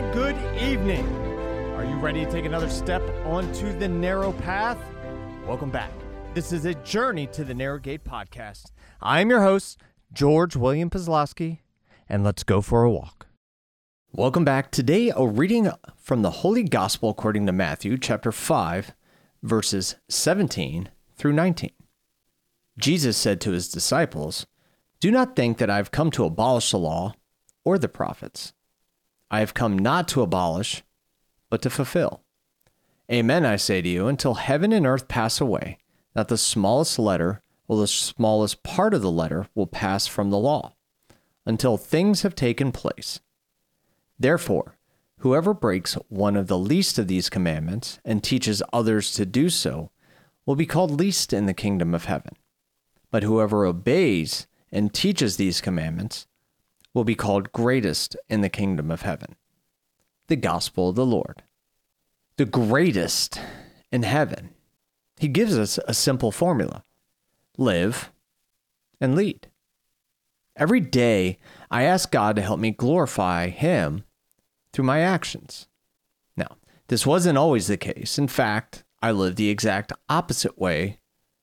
and good evening. Are you ready to take another step onto the narrow path? Welcome back. This is a journey to the Narrow Gate podcast. I'm your host, George William Pazlowski, and let's go for a walk. Welcome back. Today, a reading from the Holy Gospel according to Matthew, chapter 5, verses 17 through 19. Jesus said to his disciples, Do not think that I have come to abolish the law or the prophets. I have come not to abolish, but to fulfill. Amen, I say to you, until heaven and earth pass away, not the smallest letter or the smallest part of the letter will pass from the law, until things have taken place. Therefore, whoever breaks one of the least of these commandments and teaches others to do so will be called least in the kingdom of heaven. But whoever obeys and teaches these commandments will be called greatest in the kingdom of heaven. The gospel of the Lord. The greatest in heaven. He gives us a simple formula live and lead. Every day, I ask God to help me glorify Him through my actions. Now, this wasn't always the case. In fact, I live the exact opposite way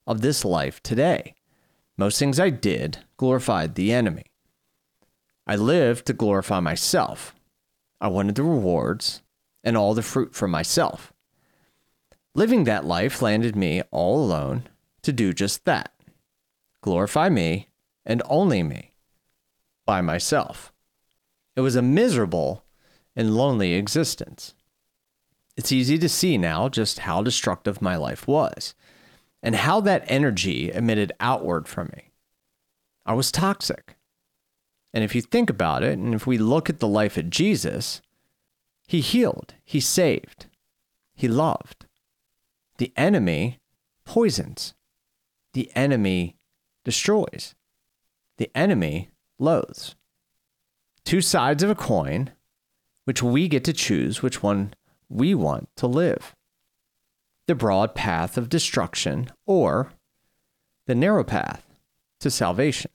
of this life today. Most things I did glorified the enemy. I lived to glorify myself. I wanted the rewards and all the fruit for myself. Living that life landed me all alone to do just that glorify me and only me by myself. It was a miserable and lonely existence. It's easy to see now just how destructive my life was and how that energy emitted outward from me. I was toxic. And if you think about it, and if we look at the life of Jesus, he healed, he saved, he loved. The enemy poisons, the enemy destroys, the enemy loathes. Two sides of a coin, which we get to choose which one we want to live the broad path of destruction or the narrow path to salvation.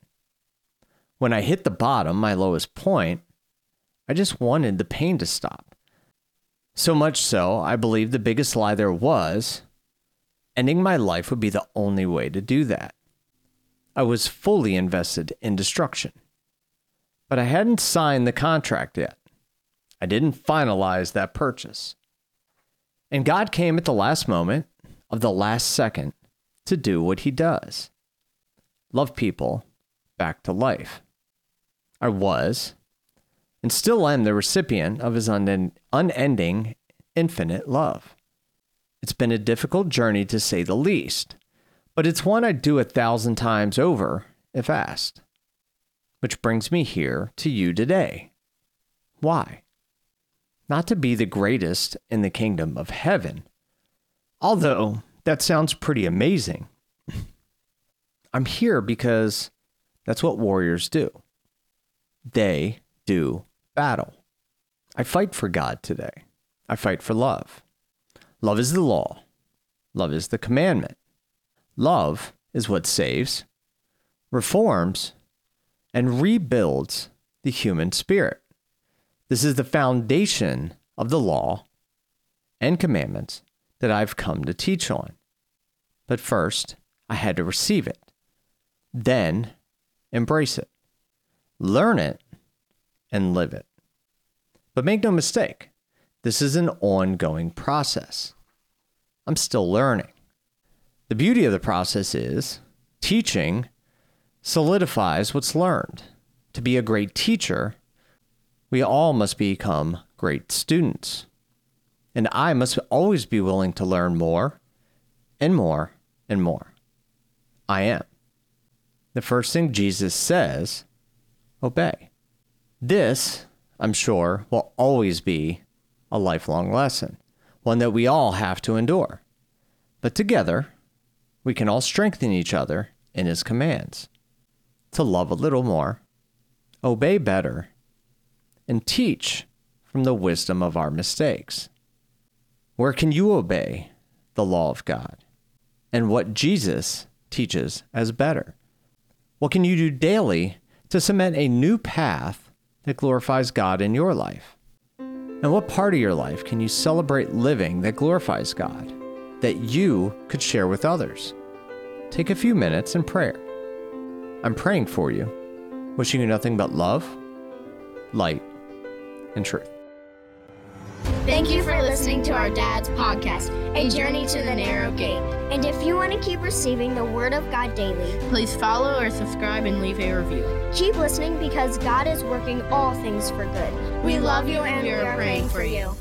When I hit the bottom, my lowest point, I just wanted the pain to stop. So much so, I believed the biggest lie there was ending my life would be the only way to do that. I was fully invested in destruction. But I hadn't signed the contract yet. I didn't finalize that purchase. And God came at the last moment of the last second to do what he does love people back to life. I was, and still am, the recipient of his unending, infinite love. It's been a difficult journey to say the least, but it's one I'd do a thousand times over if asked. Which brings me here to you today. Why? not to be the greatest in the kingdom of heaven. Although that sounds pretty amazing. I'm here because that's what warriors do. They do battle. I fight for God today. I fight for love. Love is the law. Love is the commandment. Love is what saves, reforms, and rebuilds the human spirit. This is the foundation of the law and commandments that I've come to teach on. But first, I had to receive it, then embrace it, learn it, and live it. But make no mistake, this is an ongoing process. I'm still learning. The beauty of the process is teaching solidifies what's learned. To be a great teacher we all must become great students. And I must always be willing to learn more and more and more. I am. The first thing Jesus says obey. This, I'm sure, will always be a lifelong lesson, one that we all have to endure. But together, we can all strengthen each other in His commands to love a little more, obey better, and teach from the wisdom of our mistakes. Where can you obey the law of God and what Jesus teaches as better? What can you do daily to cement a new path that glorifies God in your life? And what part of your life can you celebrate living that glorifies God, that you could share with others? Take a few minutes in prayer. I'm praying for you, wishing you nothing but love, light, and truth. Thank you for listening to our dad's podcast, A Journey to the Narrow Gate. And if you want to keep receiving the Word of God daily, please follow or subscribe and leave a review. Keep listening because God is working all things for good. We love you and we are praying for you.